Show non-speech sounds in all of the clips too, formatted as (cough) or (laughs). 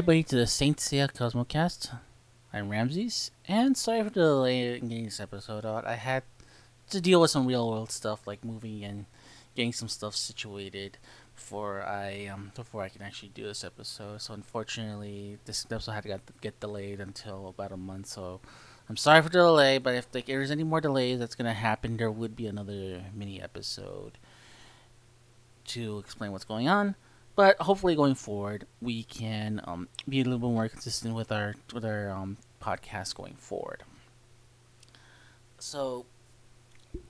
everybody to the Saint Seiya Cosmocast. I'm Ramses, and sorry for the delay in getting this episode out. I had to deal with some real world stuff like moving and getting some stuff situated before I um before I can actually do this episode. So unfortunately, this episode had to get, get delayed until about a month. So I'm sorry for the delay, but if like, there's any more delays that's gonna happen, there would be another mini episode to explain what's going on. But hopefully, going forward, we can um, be a little bit more consistent with our with our um, podcast going forward. So,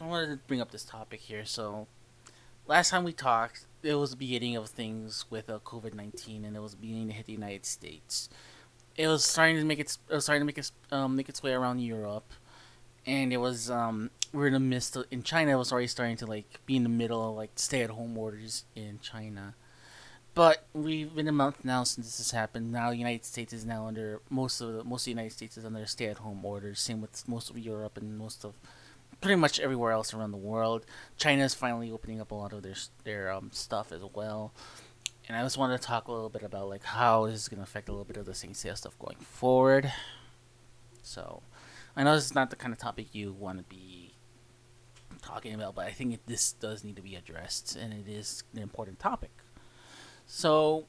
I wanted to bring up this topic here. So, last time we talked, it was the beginning of things with uh, COVID nineteen, and it was beginning to hit the United States. It was starting to make its it was starting to make its um, make its way around Europe, and it was um, we're in the midst of, in China. It was already starting to like be in the middle of like stay at home orders in China. But we've been a month now since this has happened. Now the United States is now under most of the most of the United States is under stay at home orders. Same with most of Europe and most of pretty much everywhere else around the world. China is finally opening up a lot of their their um, stuff as well. And I just wanted to talk a little bit about like how this is going to affect a little bit of the Saint Seiya stuff going forward. So, I know this is not the kind of topic you want to be talking about, but I think it, this does need to be addressed, and it is an important topic. So,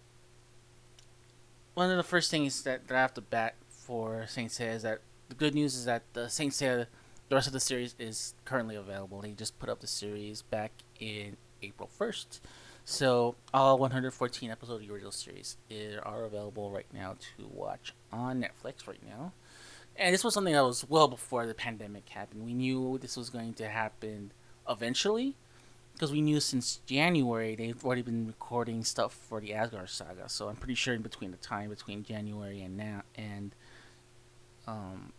one of the first things that, that I have to bat for Saint Seiya is that the good news is that the Saint Seiya, the rest of the series is currently available. They just put up the series back in April 1st. So, all 114 episodes of the original series are available right now to watch on Netflix right now. And this was something that was well before the pandemic happened. We knew this was going to happen eventually because we knew since January they've already been recording stuff for the Asgard saga. So I'm pretty sure in between the time between January and now and um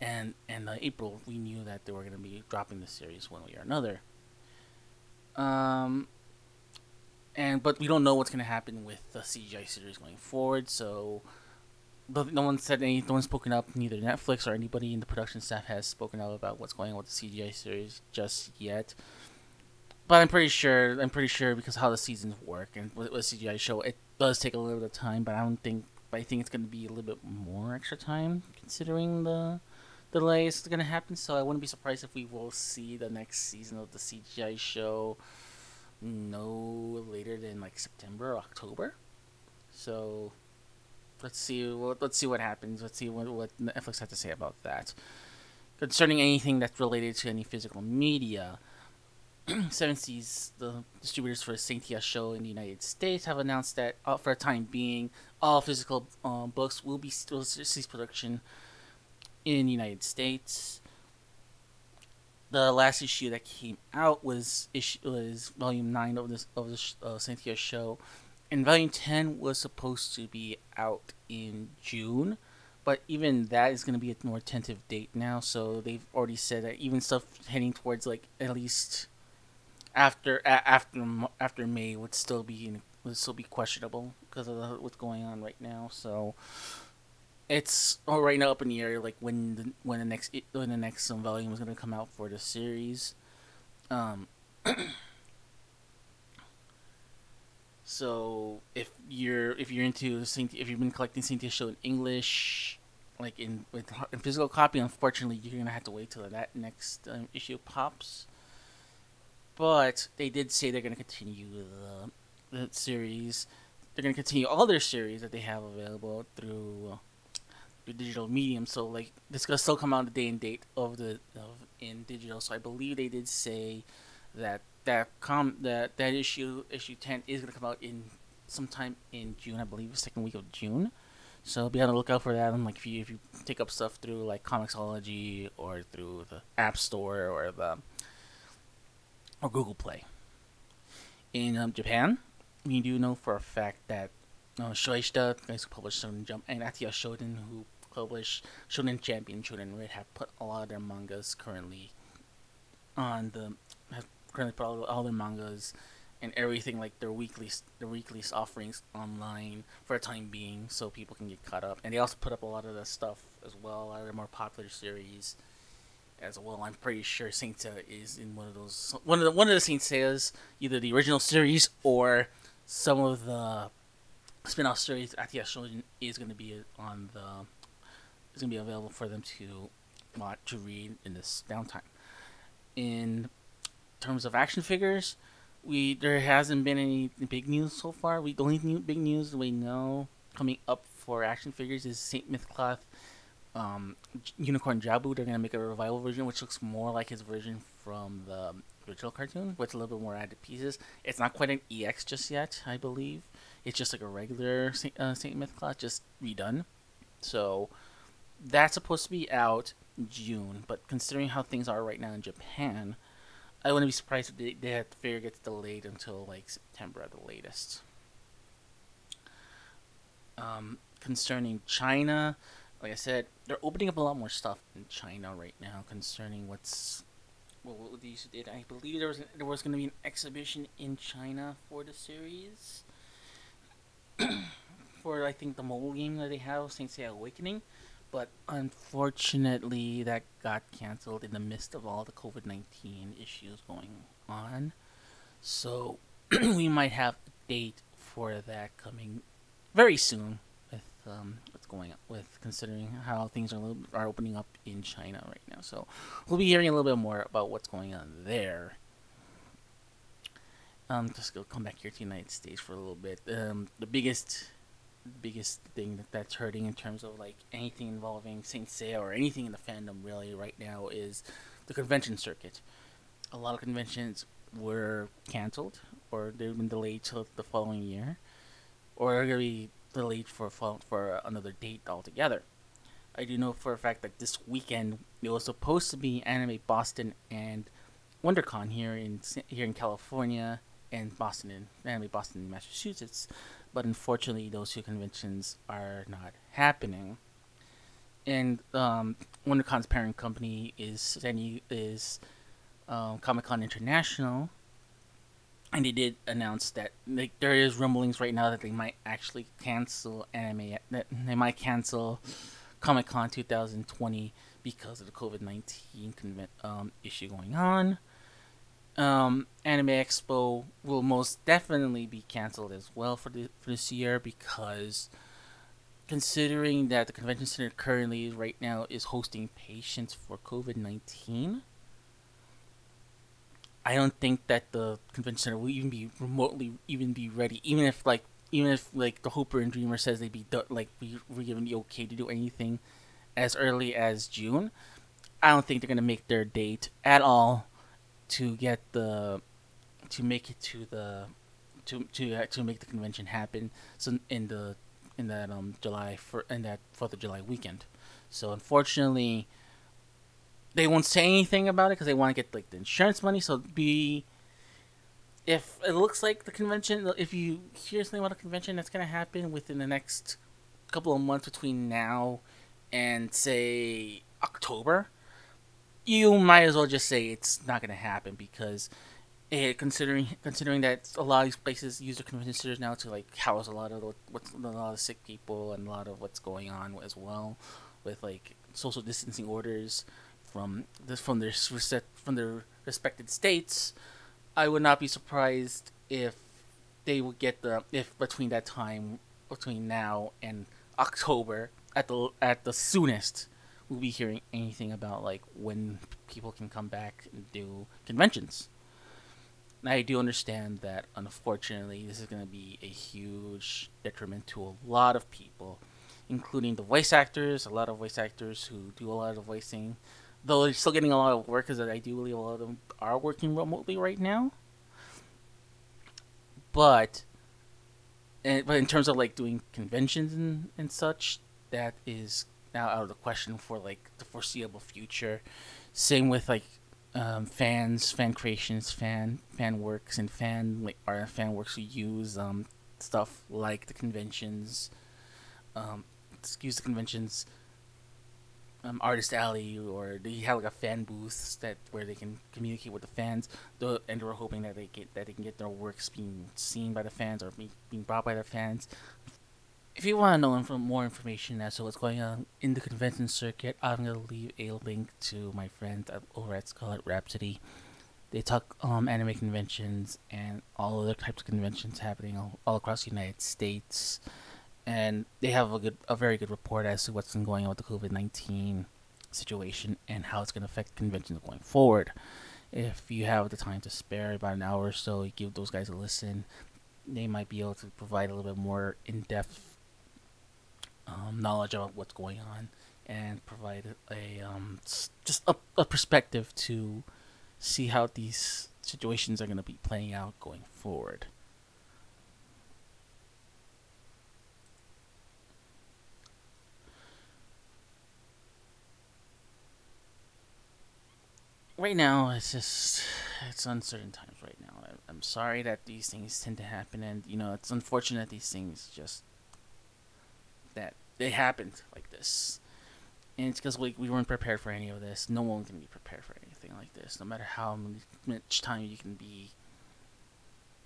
and and uh, April we knew that they were going to be dropping the series one way or another. Um and but we don't know what's going to happen with the CGI series going forward. So no one said any. No one's spoken up. Neither Netflix or anybody in the production staff has spoken up about what's going on with the CGI series just yet but I'm pretty sure I'm pretty sure because how the seasons work and with, with CGI show, it does take a little bit of time. But I don't think. But I think it's going to be a little bit more extra time considering the delays that's going to happen. So I wouldn't be surprised if we will see the next season of the CGI show no later than like September or October. So let's see. let's see what happens. Let's see what what Netflix has to say about that. Concerning anything that's related to any physical media (clears throat) Seven Seas, the distributors for Saintia Sho in the United States, have announced that, uh, for a time being, all physical uh, books will be still cease production in the United States. The last issue that came out was issue was volume nine of this of the uh, show, and volume ten was supposed to be out in June, but even that is going to be a more tentative date now. So they've already said that even stuff heading towards like at least after after after May would still be would still be questionable because of the, what's going on right now. So it's oh, right now up in the air like when the when the next when the next um, volume is gonna come out for the series. Um. (clears throat) so if you're if you're into if you've been collecting Saintia Sho in English, like in with in physical copy, unfortunately you're gonna have to wait till that next um, issue pops but they did say they're going to continue the, the series. They're going to continue all their series that they have available through through digital medium. So like this gonna still come out the day and date of the of in digital. So I believe they did say that that com that that issue issue ten is gonna come out in sometime in June. I believe the second week of June. So be on the lookout for that. And like if you if you take up stuff through like Comixology or through the App Store or the or Google Play. In um, Japan, we do know for a fact that uh, Shueisha, guys who publish Shonen Jump, and Akita Shoten, who publish Shonen Champion, Shonen Red, have put a lot of their mangas currently on the have currently put all, all their mangas and everything like their weekly their weekly offerings online for the time being, so people can get caught up. And they also put up a lot of the stuff as well, a lot of the more popular series as well. I'm pretty sure Saint Seiya is in one of those one of the one of the Saint Seiyas, either the original series or some of the spin-off series. Akita Shoten is going to be on the is going to be available for them to watch to read in this downtime. In terms of action figures, we there hasn't been any big news so far. We the only new big news we know coming up for action figures is Saint Mythcloth um, Unicorn Jabu. They're gonna make a revival version, which looks more like his version from the original cartoon, with a little bit more added pieces. It's not quite an EX just yet, I believe. It's just like a regular Saint, uh, Saint Mythcloth, just redone. So that's supposed to be out June, but considering how things are right now in Japan, I wouldn't be surprised if they, figure gets delayed until like September at the latest. Um, concerning China, like I said, they're opening up a lot more stuff in China right now concerning what's well, what these did. I believe there was there was going to be an exhibition in China for the series. (clears throat) for I think the mobile game that they have, Saint Seiya Awakening, but unfortunately that got canceled in the midst of all the COVID nineteen issues going on. So (clears throat) we might have a date for that coming very soon um, what's going on with considering how things are little, are opening up in China right now. So we'll be hearing a little bit more about what's going on there. Um, just go come back here to the United States for a little bit. Um, the biggest biggest thing that that's hurting in terms of like anything involving Saint Seiya or anything in the fandom really right now is the convention circuit. A lot of conventions were canceled or they've been delayed till the following year, or are to be delayed for for another date altogether. I do know for a fact that this weekend it was supposed to be Anime Boston and WonderCon here in here in California and Boston and Anime Boston, in Massachusetts, but unfortunately those two conventions are not happening. And um, WonderCon's parent company is is um, Comic Con International, and they did announce that like there is rumblings right now that they might actually cancel anime that they might cancel Comic Con 2020 because of the COVID 19 um, issue going on. Um, Anime Expo will most definitely be canceled as well for the for this year because considering that the convention center currently right now is hosting patients for COVID 19 I don't think that the convention center will even be remotely even be ready, even if like even if like the Hooper and Dreamer says they'd be do- like we were given the okay to do anything as early as June. I don't think they're gonna make their date at all to get the to make it to the to to uh, to make the convention happen. So in the in that um July for in that Fourth of July weekend. So unfortunately, they won't say anything about it because they want to get like the insurance money. So be if it looks like the convention, if you hear something about a convention that's gonna happen within the next couple of months between now and say October, you might as well just say it's not gonna happen because it, considering considering that a lot of these places use the convention centers now to like house a lot of what's a lot of sick people and a lot of what's going on as well with like social distancing orders from this from their from their respected states, I would not be surprised if they would get the if between that time between now and October at the at the soonest we'll be hearing anything about like when people can come back and do conventions. And I do understand that unfortunately this is going to be a huge detriment to a lot of people, including the voice actors, a lot of voice actors who do a lot of voicing though they're still getting a lot of work because I do believe a lot of them are working remotely right now. But, and, but in terms of like doing conventions and, and such, that is now out of the question for like the foreseeable future. Same with like um, fans, fan creations, fan fan works, and fan like our fan works who use um, stuff like the conventions. Um, excuse the conventions um, artist alley or they have like a fan booth that where they can communicate with the fans. The, and they were hoping that they get that they can get their works being seen by the fans or be, being brought by the fans. If you want to know inf- more information as to what's going on in the convention circuit, I'm gonna leave a link to my friends over at Scarlet Rhapsody. They talk um, anime conventions and all other types of conventions happening all, all across the United States and they have a good, a very good report as to what's been going on with the COVID nineteen situation and how it's going to affect conventions going forward. If you have the time to spare, about an hour or so, you give those guys a listen. They might be able to provide a little bit more in depth um, knowledge about what's going on and provide a um, just a, a perspective to see how these situations are going to be playing out going forward. Right now it's just it's uncertain times right now. I'm sorry that these things tend to happen, and you know it's unfortunate these things just that they happened like this. And it's because we, we weren't prepared for any of this. No one can be prepared for anything like this, no matter how much time you can be.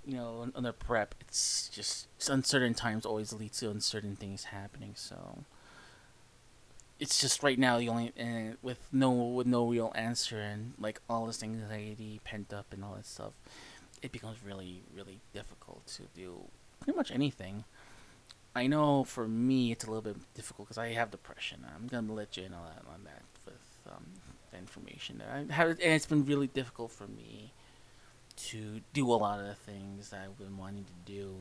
You know, under prep, it's just it's uncertain times always leads to uncertain things happening. So it's just right now the only uh, with no with no real answer and like all this anxiety pent up and all that stuff it becomes really really difficult to do pretty much anything. I know for me it's a little bit difficult because i have depression. I'm gonna let you in on that, on that with um, the information that i have and it's been really difficult for me to do a lot of the things that i've been wanting to do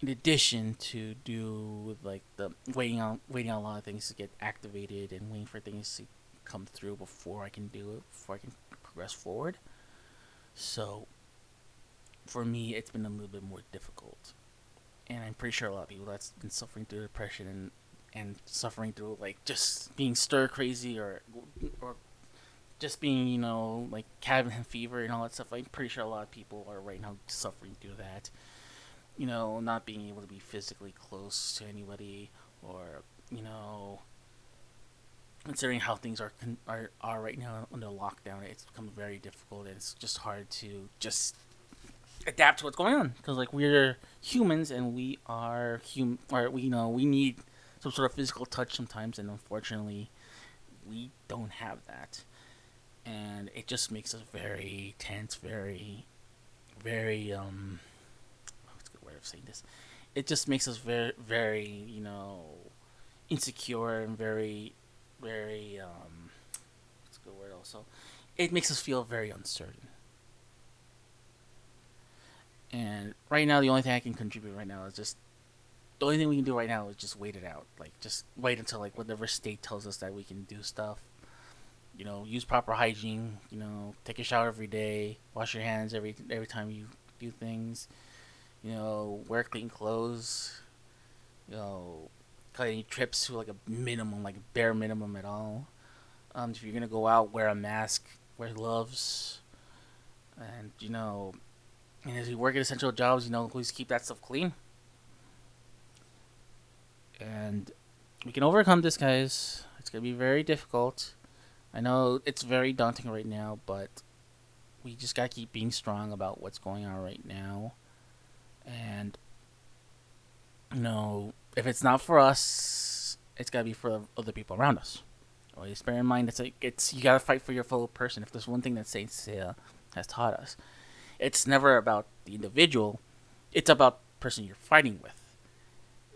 in addition to do like the waiting on waiting on a lot of things to get activated and waiting for things to come through before I can do it before I can progress forward. So for me it's been a little bit more difficult. And I'm pretty sure a lot of people that's been suffering through depression and and suffering through like just being stir crazy or or just being, you know, like cabin (laughs) fever and all that stuff. I'm pretty sure a lot of people are right now suffering through that you know, not being able to be physically close to anybody, or you know, considering how things are are are right now under lockdown, it's become very difficult, and it's just hard to just adapt to what's going on. Because like we're humans and we are hum or we you know we need some sort of physical touch sometimes, and unfortunately, we don't have that, and it just makes us very tense, very, very um of saying this. It just makes us very, very, you know, insecure and very, very, um, what's a good word also? It makes us feel very uncertain. And right now, the only thing I can contribute right now is just the only thing we can do right now is just wait it out. Like just wait until like whatever state tells us that we can do stuff. You know, use proper hygiene. You know, take a shower every day. Wash your hands every every time you do things you know, wear clean clothes, you know, cut any trips to like a minimum, like bare minimum at all. Um, if you're gonna go out, wear a mask, wear gloves, and you know, and as you work at essential jobs, you know, please keep that stuff clean. And we can overcome this, guys. It's gonna be very difficult. I know it's very daunting right now, but we just gotta keep being strong about what's going on right now and you know if it's not for us it's got to be for other people around us. Always bear in mind it's like it's you got to fight for your fellow person. If there's one thing that saint seiya has taught us it's never about the individual it's about the person you're fighting with.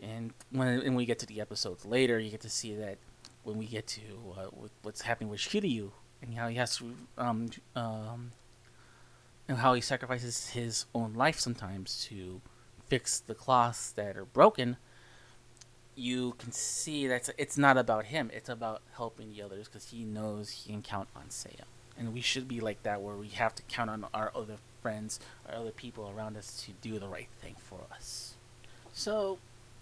And when, when we get to the episodes later you get to see that when we get to uh, what's happening with shiryu and how he has to um, um, and how he sacrifices his own life sometimes to fix the cloths that are broken, you can see that it's not about him. It's about helping the others because he knows he can count on Seiya. And we should be like that where we have to count on our other friends or other people around us to do the right thing for us. So,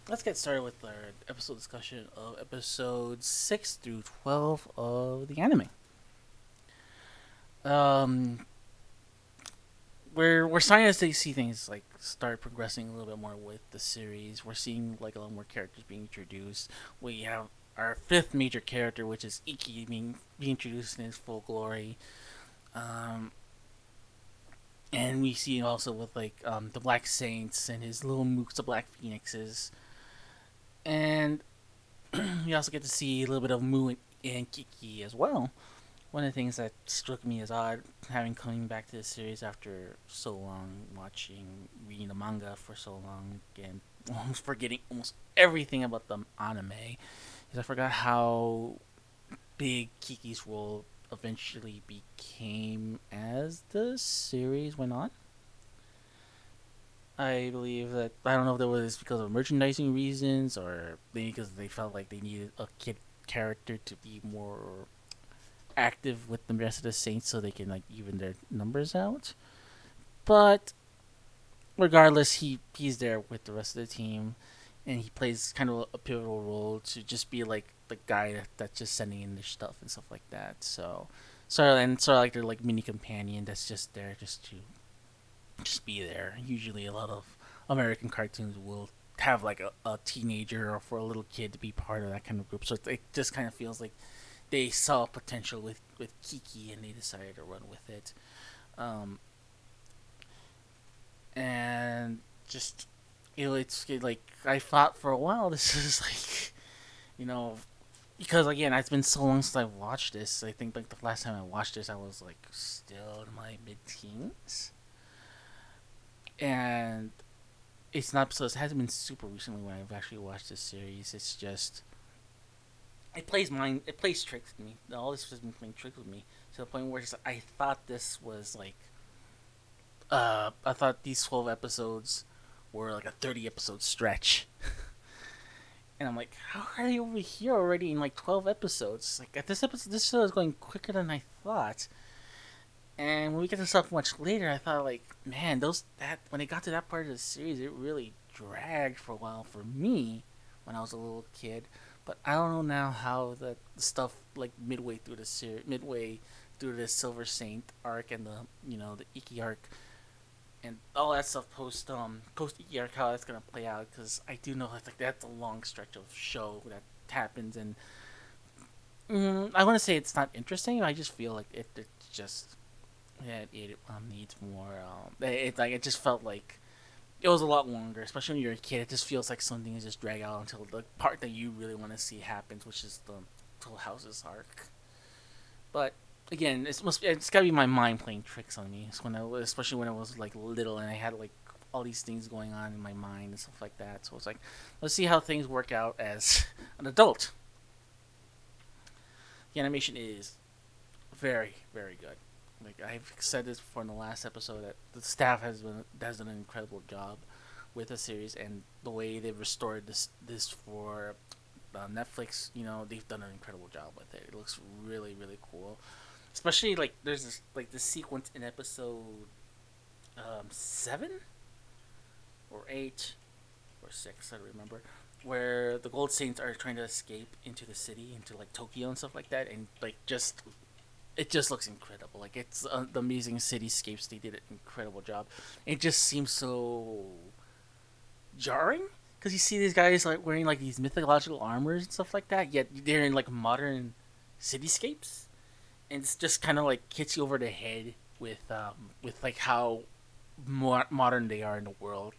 let's get started with our episode discussion of episodes 6 through 12 of the anime. Um, we're we're starting to see things like start progressing a little bit more with the series. We're seeing like a lot more characters being introduced. We have our fifth major character, which is Ikki, being, being introduced in his full glory. Um, and we see also with like um, the Black Saints and his little mooks, the Black Phoenixes, and (clears throat) we also get to see a little bit of Mu and, and Kiki as well. One of the things that struck me as odd, having coming back to the series after so long, watching reading the manga for so long, and (laughs) almost forgetting almost everything about the anime, is I forgot how big Kiki's role eventually became as the series went on. I believe that I don't know if that was because of merchandising reasons or maybe because they felt like they needed a kid character to be more active with the rest of the Saints so they can like even their numbers out. But regardless, he he's there with the rest of the team, and he plays kind of a pivotal role to just be like the guy that, that's just sending in their stuff and stuff like that. So, so and sort of like their like mini companion that's just there just to just be there. Usually, a lot of American cartoons will have like a, a teenager or for a little kid to be part of that kind of group. So it just kind of feels like they saw potential with with Kiki and they decided to run with it. Um, and just you know, it's like I thought for a while (laughs) this is like, you know, because again it's been so long since I watched this. I think like the last time I watched this, I was like still in my mid teens and it's not so it hasn't been super recently when I've actually watched this series. It's just it plays mind it plays tricks with me. All this has been playing tricks with me to the point where I thought this was like uh I thought these twelve episodes were like a thirty episode stretch. (laughs) and I'm like, how are they over here already in like twelve episodes? Like at this episode this show is going quicker than I thought. And when we get to stuff much later, I thought like, man, those that when it got to that part of the series, it really dragged for a while for me when I was a little kid. But I don't know now how the stuff like midway through the series, midway through the Silver Saint arc and the you know the Ikki arc, and all that stuff post um post Ikki arc how that's gonna play out because I do know that's like that's a long stretch of show that happens and. Mm, I want to say it's not interesting. I just feel like it, it's just yeah, it um, needs more. Um, it, it, like it just felt like it was a lot longer, especially when you're a kid. It just feels like something is just dragged out until the part that you really want to see happens, which is the Full House's arc. But again, it's must it's gotta be my mind playing tricks on me. It's when I especially when I was like little and I had like all these things going on in my mind and stuff like that. So it's like, let's see how things work out as (laughs) an adult. The animation is very, very good. Like I've said this before in the last episode that the staff has been has done an incredible job with the series and the way they've restored this this for uh, Netflix. You know they've done an incredible job with it. It looks really really cool. Especially like there's this like this sequence in episode um, seven or eight or six I don't remember where the Gold Saints are trying to escape into the city into like Tokyo and stuff like that and like just it just looks incredible. Like it's uh, the amazing cityscapes. They did an incredible job. It just seems so jarring because you see these guys like wearing like these mythological armors and stuff like that. Yet they're in like modern cityscapes, and it's just kind of like hits you over the head with um with like how more modern they are in the world.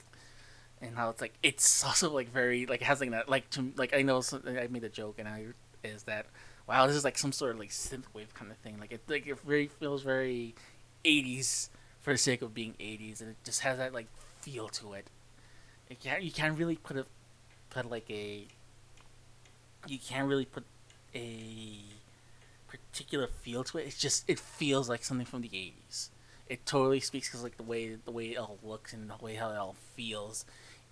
And how it's like it's (laughs) also like very like has like that like to like I know I made a joke and I is that wow, this is like some sort of like synthwave kind of thing. Like it like it very feels very 80s for the sake of being 80s, and it just has that like feel to it. it can't, you can't really put a put like a you can't really put a particular feel to it. It's just it feels like something from the 80s. It totally speaks because like the way the way it all looks and the way how it all feels.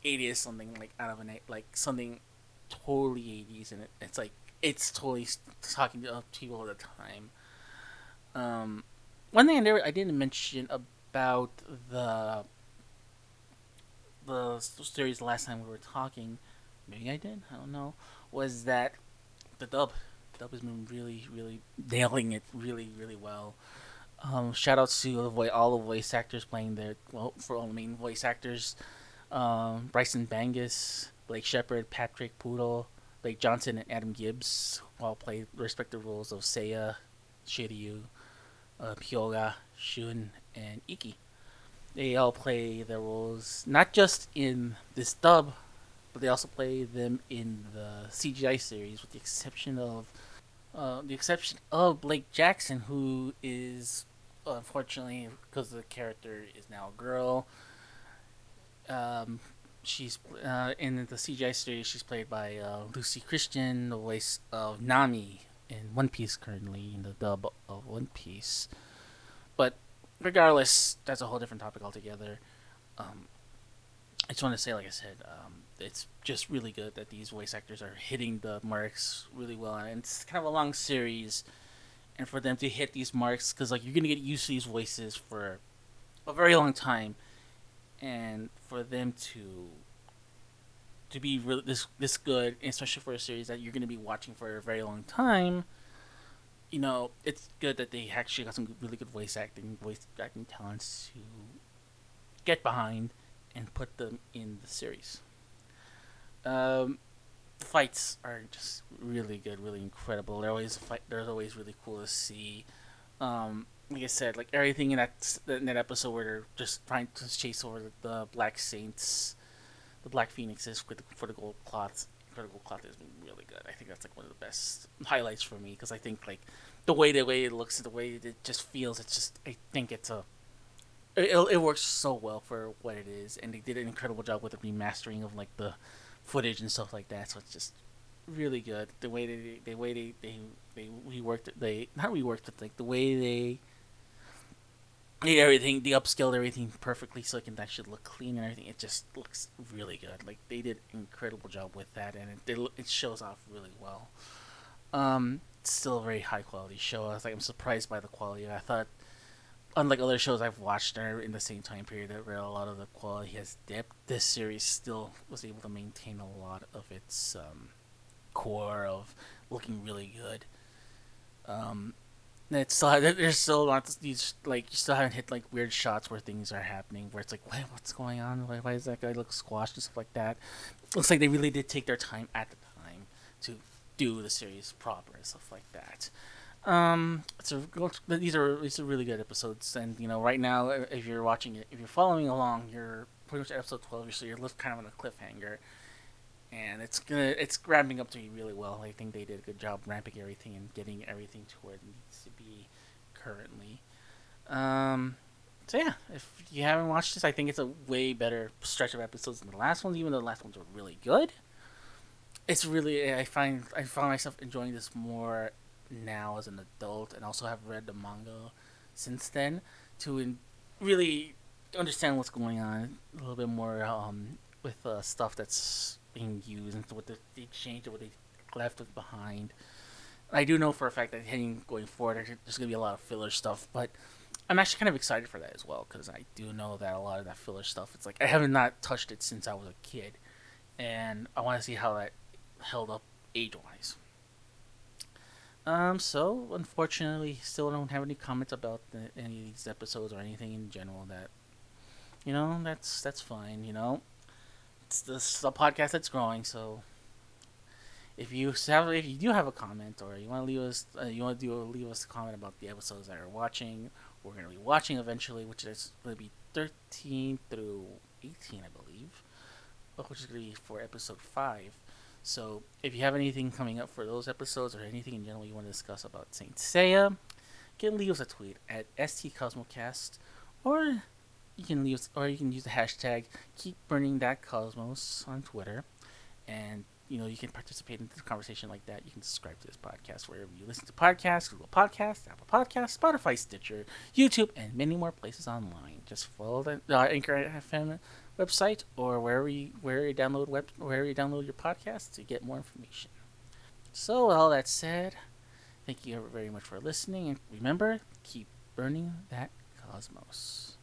It is something like out of an like something totally 80s, and it, it's like it's totally talking to people all the time. Um, one thing I never I didn't mention about the the series last time we were talking, maybe I did, I don't know, was that the dub the dub has been really really nailing it really really well. Um, shout out to all the voice actors playing their well for all the main voice actors, um, Bryson Baugus, Blake Shepard, Patrick Poole, Blake Johnson and Adam Gibbs all play respective roles of Seiya, Shiryu, uh, Shun, and Ikki. They all play their roles not just in this dub, but they also play them in the CGI series, with the exception of uh, the exception of Blake Jackson, who is unfortunately because the character is now a girl. Um, she's uh, in the CGI series. She's played by uh, Lucy Christian, the voice of Nami in One Piece currently in the dub of One Piece. But regardless, that's a whole different topic altogether. Um, I just want to say, like I said, um, it's just really good that these voice actors are hitting the marks really well, and it's kind of a long series, and for them to hit these marks, because like you're gonna get used to these voices for a very long time, and for them to to be really this this good, especially for a series that you're gonna be watching for a very long time. You know, it's good that they actually got some really good voice acting, voice acting talents to get behind and put them in the series. Um, the fights are just really good, really incredible. They're always fight. They're always really cool to see. Um, like I said, like everything in that in that episode where they're just trying to chase over the, the Black Saints, the Black Phoenixes for the, for the gold cloths. For the gold cloth is really good. I think that's like one of the best highlights for me because I think like the way the way it looks, the way it just feels. It's just I think it's a it, it works so well for what it is, and they did an incredible job with the remastering of like the footage and stuff like that. So it's just really good. The way they, the way they, they, they reworked it, they not reworked it, like the way they made everything, they upscaled everything perfectly so it can that should look clean and everything. It just looks really good. Like they did incredible job with that, and it it, shows off really well. Um, still a very high quality show. I was like, I'm surprised by the quality. I thought unlike other shows I've watched in the same time period where a lot of the quality has dipped, this series still was able to maintain a lot of its um, core of looking really good. Um, it's still (laughs) there's still lots of these like you still haven't hit like weird shots where things are happening where it's like wait what's going on why, why that guy look squashed and stuff like that. Looks like they really did take their time at the time to do the series proper and stuff like that. Um, a these are these are really good episodes, and you know, right now, if you're watching it, if you're following along, you're pretty much episode twelve, so you're left kind of on a cliffhanger, and it's gonna it's ramping up to you really well. I think they did a good job ramping everything and getting everything to where it needs to be currently. Um, so yeah, if you haven't watched this, I think it's a way better stretch of episodes than the last ones, even though the last ones were really good. It's really I find I found myself enjoying this more now as an adult and also have read the manga since then to in, really understand what's going on a little bit more um, with uh, stuff that's being used and what they changed or what they left behind. I do know for a fact that heading going forward, there's going to be a lot of filler stuff, but I'm actually kind of excited for that as well because I do know that a lot of that filler stuff, it's like I have not touched it since I was a kid, and I want to see how that held up age wise. Um, so unfortunately, still don't have any comments about the, any of these episodes or anything in general. That you know, that's that's fine. You know, it's a podcast that's growing. So if you have, if you do have a comment or you want to leave us, uh, you want to do leave us a comment about the episodes that are watching. We're gonna be watching eventually, which is gonna be thirteen through eighteen, I believe, which is gonna be for episode five. So if you have anything coming up for those episodes or anything in general you want to discuss about Saint Seiya, can leave us a tweet at stcosmocast, or you can leave or you can use the hashtag keep burning that cosmos on Twitter, and you know you can participate in the conversation like that. You can subscribe to this podcast wherever you listen to podcasts, Google Podcasts, Apple Podcasts, Spotify, Stitcher, YouTube, and many more places online. Just follow the uh, Anchor FM website or wherever you where you download web wherever you download your podcast to get more information. So with all that said, thank you very much for listening and remember, keep burning that cosmos.